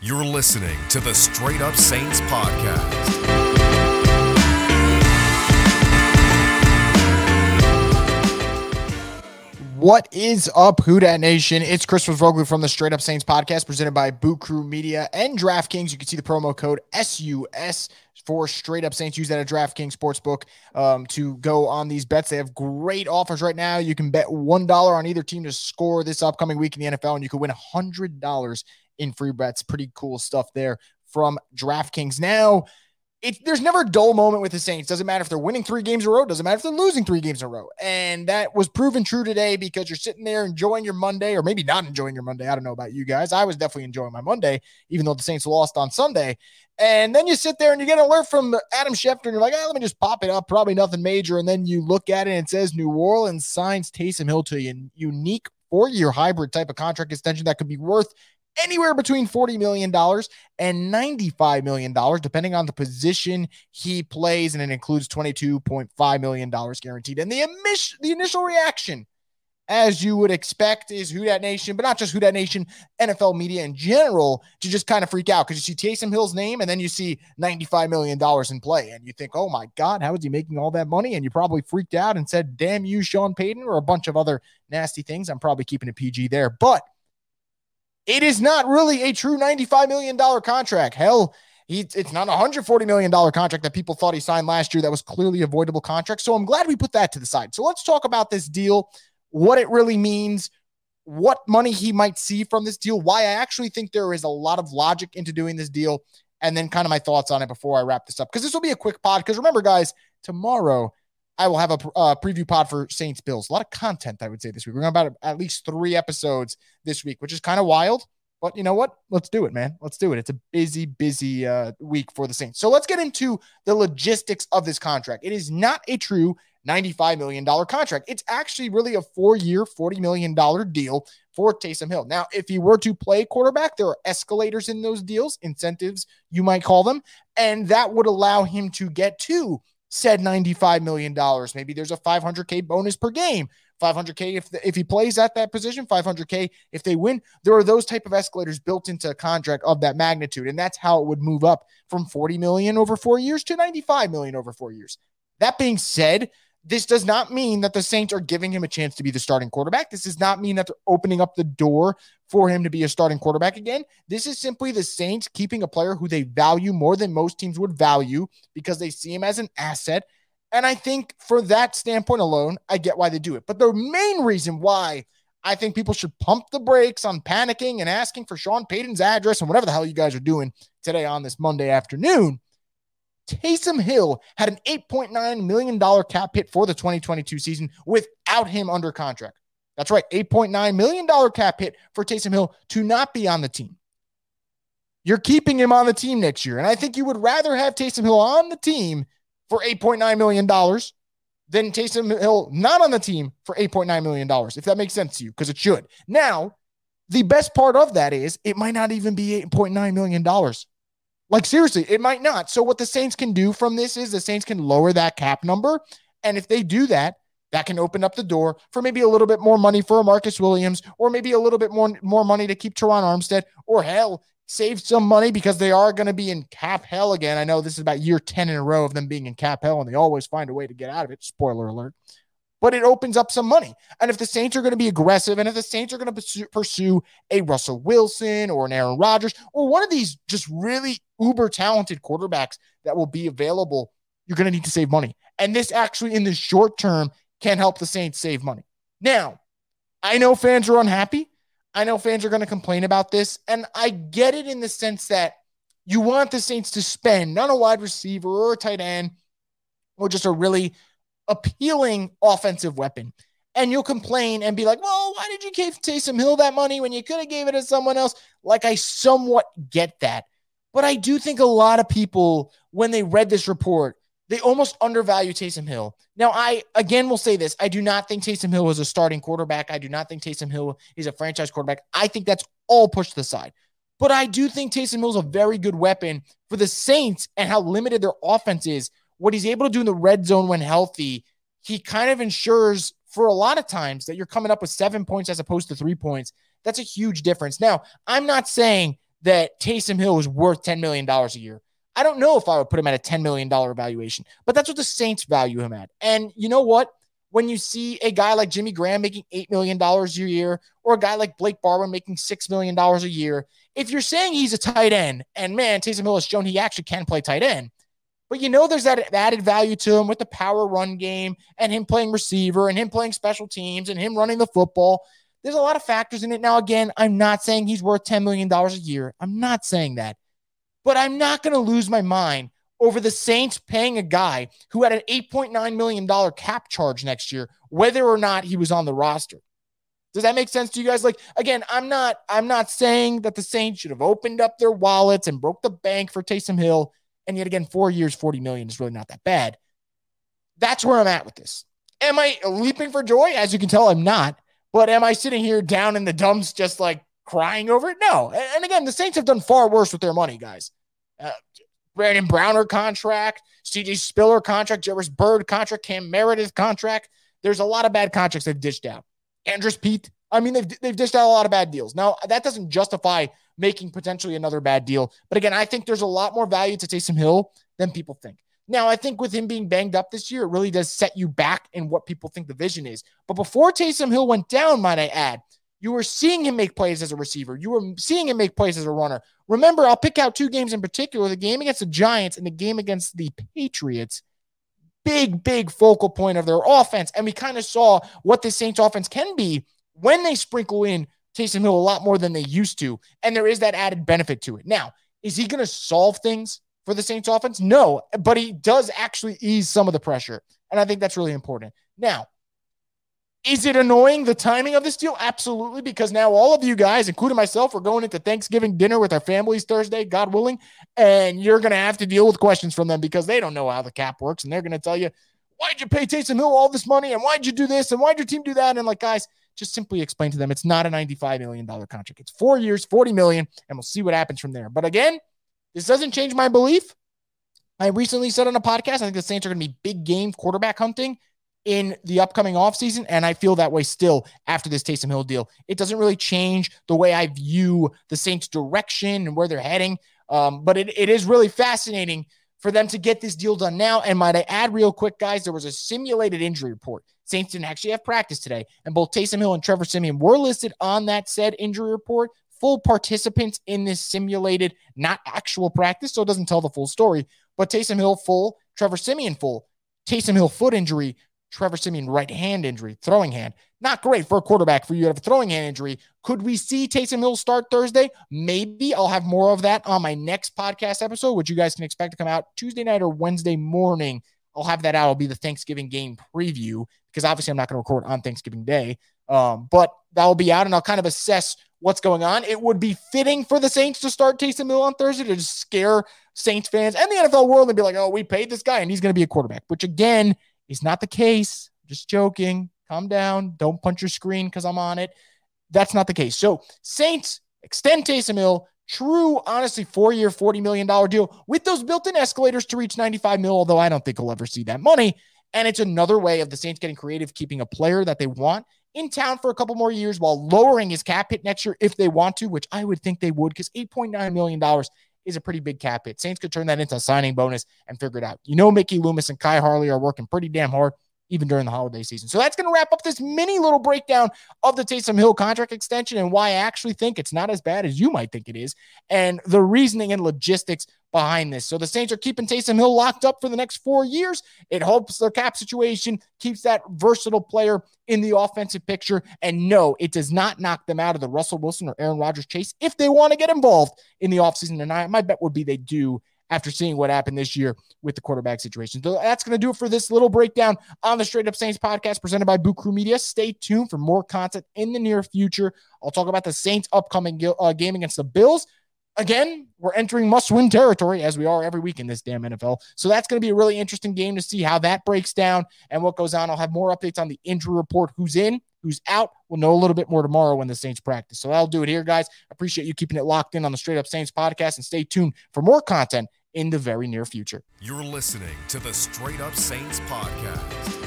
You're listening to the Straight Up Saints podcast. What is up, Who Dat Nation? It's Christopher Vogler from the Straight Up Saints podcast presented by Boot Crew Media and DraftKings. You can see the promo code SUS for Straight Up Saints. Use that at DraftKings Sportsbook um, to go on these bets. They have great offers right now. You can bet $1 on either team to score this upcoming week in the NFL, and you could win $100 in free bets. Pretty cool stuff there from DraftKings. Now, it, there's never a dull moment with the Saints. Doesn't matter if they're winning three games in a row. Doesn't matter if they're losing three games in a row. And that was proven true today because you're sitting there enjoying your Monday, or maybe not enjoying your Monday. I don't know about you guys. I was definitely enjoying my Monday, even though the Saints lost on Sunday. And then you sit there and you get an alert from Adam Schefter, and you're like, oh, let me just pop it up. Probably nothing major. And then you look at it and it says New Orleans signs Taysom Hill to a unique four-year hybrid type of contract extension that could be worth anywhere between $40 million and $95 million, depending on the position he plays. And it includes $22.5 million guaranteed. And the, emis- the initial reaction, as you would expect, is Who Dat Nation, but not just Who Dat Nation, NFL media in general, to just kind of freak out because you see Taysom Hill's name and then you see $95 million in play. And you think, oh my God, how is he making all that money? And you probably freaked out and said, damn you, Sean Payton, or a bunch of other nasty things. I'm probably keeping it PG there. But it is not really a true $95 million contract. Hell, he, it's not a $140 million contract that people thought he signed last year that was clearly avoidable contract. So I'm glad we put that to the side. So let's talk about this deal, what it really means, what money he might see from this deal, why I actually think there is a lot of logic into doing this deal, and then kind of my thoughts on it before I wrap this up. Because this will be a quick pod. Because remember, guys, tomorrow I will have a uh, preview pod for Saints Bills. A lot of content, I would say, this week. We're going to about at least three episodes this week, which is kind of wild. But you know what? Let's do it, man. Let's do it. It's a busy, busy uh, week for the Saints. So let's get into the logistics of this contract. It is not a true $95 million contract. It's actually really a four year, $40 million deal for Taysom Hill. Now, if he were to play quarterback, there are escalators in those deals, incentives, you might call them, and that would allow him to get to said $95 million. Maybe there's a 500K bonus per game. 500K if, if he plays at that position, 500K if they win. There are those type of escalators built into a contract of that magnitude. And that's how it would move up from 40 million over four years to 95 million over four years. That being said, this does not mean that the Saints are giving him a chance to be the starting quarterback. This does not mean that they're opening up the door for him to be a starting quarterback again. This is simply the Saints keeping a player who they value more than most teams would value because they see him as an asset. And I think for that standpoint alone, I get why they do it. But the main reason why I think people should pump the brakes on panicking and asking for Sean Payton's address and whatever the hell you guys are doing today on this Monday afternoon Taysom Hill had an $8.9 million cap hit for the 2022 season without him under contract. That's right, $8.9 million cap hit for Taysom Hill to not be on the team. You're keeping him on the team next year. And I think you would rather have Taysom Hill on the team for $8.9 million than Taysom Hill not on the team for $8.9 million, if that makes sense to you, because it should. Now, the best part of that is it might not even be $8.9 million. Like seriously, it might not. So what the Saints can do from this is the Saints can lower that cap number, and if they do that, that can open up the door for maybe a little bit more money for Marcus Williams, or maybe a little bit more more money to keep Terron Armstead, or hell, save some money because they are going to be in cap hell again. I know this is about year 10 in a row of them being in cap hell, and they always find a way to get out of it. Spoiler alert but it opens up some money. And if the Saints are going to be aggressive, and if the Saints are going to pursue, a Russell Wilson or an Aaron Rodgers or one of these just really uber talented quarterbacks that will be available, you're going to need to save money. And this actually, in the short term, can help the Saints save money. Now, I know fans are unhappy. I know fans are going to complain about this. And I get it in the sense that you want the Saints to spend on a wide receiver or a tight end or just a really appealing offensive weapon. And you'll complain and be like, well, why did you give Taysom Hill that money when you could have gave it to someone else? Like, I somewhat get that. But I do think a lot of people, when they read this report, they almost undervalue Taysom Hill. Now, I again will say this I do not think Taysom Hill is a starting quarterback. I do not think Taysom Hill is a franchise quarterback. I think that's all pushed to the side. But I do think Taysom Hill is a very good weapon for the Saints and how limited their offense is what he's able to do in the red zone when healthy, he kind of ensures for a lot of times that you're coming up with seven points as opposed to three points. That's a huge difference. Now, I'm not saying that Taysom Hill is worth $10 million a year. I don't know if I would put him at a $10 million valuation, but that's what the Saints value him at. And you know what? When you see a guy like Jimmy Graham making $8 million a year, or a guy like Blake Jarwin making $6 million a year, if you're saying he's a tight end, and man, Taysom Hill has shown he actually can play tight end, but you know there's that added value to him with the power run game and him playing receiver and him playing special teams and him running the football. There's a lot of factors in it. Now, again, I'm not saying he's worth $10 million a year. I'm not saying that. But I'm not going to lose my mind over the Saints paying a guy who had an $8.9 million cap charge next year, whether or not he was on the roster. Does that make sense to you guys? Like, again, I'm not, I'm not saying that the Saints should have opened up their wallets and broke the bank for Taysom Hill. And yet again, four years, 40 million is really not that bad. That's where I'm at with this. Am I leaping for joy? As you can tell, I'm not. But am I sitting here down in the dumps just like crying over it? No. And again, the Saints have done far worse with their money, guys. Uh, Brandon Browner contract, CJ Spiller contract, Jairus Byrd contract, Cam Meredith contract. There's a lot of bad contracts they've dished out. Andrus Peat. I mean, they've, they've dished out a lot of bad deals. Now, that doesn't justify making potentially another bad deal. But again, I think there's a lot more value to Taysom Hill than people think. Now, I think with him being banged up this year, it really does set you back in what people think the vision is. But before Taysom Hill went down, might I add, you were seeing him make plays as a receiver. You were seeing him make plays as a runner. Remember, I'll pick out two games in particular the game against the Giants and the game against the Patriots. Big, big focal point of their offense. And we kind of saw what the Saints offense can be when they sprinkle in Taysom Hill a lot more than they used to. And there is that added benefit to it. Now, is he going to solve things for the Saints offense? No, but he does actually ease some of the pressure. And I think that's really important. Now, is it annoying the timing of this deal? Absolutely, because now all of you guys, including myself, are going into Thanksgiving dinner with our families Thursday, God willing, and you're going to have to deal with questions from them because they don't know how the cap works, and they're going to tell you, "Why'd you pay Taysom Hill all this money? And why'd you do this? And why'd your team do that?" And like, guys, just simply explain to them it's not a $95 million contract. It's four years, 40 million, and we'll see what happens from there. But again, this doesn't change my belief. I recently said on a podcast, I think the Saints are going to be big game quarterback hunting in the upcoming offseason. And I feel that way still after this Taysom Hill deal. It doesn't really change the way I view the Saints' direction and where they're heading. Um, but it, it is really fascinating for them to get this deal done now. And might I add, real quick, guys, there was a simulated injury report. Saints didn't actually have practice today, and both Taysom Hill and Trevor Siemian were listed on that said injury report. Full participants in this simulated, not actual practice, so it doesn't tell the full story. But Taysom Hill full, Trevor Siemian full. Taysom Hill foot injury, Trevor Siemian right hand injury, throwing hand. Not great for a quarterback for you to have a throwing hand injury. Could we see Taysom Hill start Thursday? Maybe. I'll have more of that on my next podcast episode, which you guys can expect to come out Tuesday night or Wednesday morning. I'll have that out. It'll be the Thanksgiving game preview because obviously I'm not going to record on Thanksgiving Day. Um, but that'll be out and I'll kind of assess what's going on. It would be fitting for the Saints to start Taysom Hill on Thursday to just scare Saints fans and the NFL world and be like, oh, we paid this guy and he's going to be a quarterback, which again is not the case. Just joking. Calm down. Don't punch your screen because I'm on it. That's not the case. So, Saints extend Taysom Hill. True, honestly, four year, $40 million deal with those built in escalators to reach 95 mil, although I don't think he'll ever see that money. And it's another way of the Saints getting creative, keeping a player that they want in town for a couple more years while lowering his cap hit next year if they want to, which I would think they would because $8.9 million is a pretty big cap hit. Saints could turn that into a signing bonus and figure it out. You know, Mickey Loomis and Khai Harley are working pretty damn hard even during the holiday season. So that's going to wrap up this mini little breakdown of the Taysom Hill contract extension and why I actually think it's not as bad as you might think it is, and the reasoning and logistics behind this. So the Saints are keeping Taysom Hill locked up for the next four years. It helps their cap situation, keeps that versatile player in the offensive picture. And no, it does not knock them out of the Russell Wilson or Aaron Rodgers chase if they want to get involved in the offseason. And I, my bet would be they do after seeing what happened this year with the quarterback situation. So that's going to do it for this little breakdown on the Straight Up Saints podcast presented by Boot Crew Media. Stay tuned for more content in the near future. I'll talk about the Saints' upcoming uh, game against the Bills again, we're entering must win territory as we are every week in this damn NFL. So that's going to be a really interesting game to see how that breaks down and what goes on. I'll have more updates on the injury report who's in, who's out. We'll know a little bit more tomorrow when the Saints practice. So I'll do it here, guys. Appreciate you keeping it locked in on the Straight Up Saints podcast and stay tuned for more content in the very near future. You're listening to the Straight Up Saints podcast.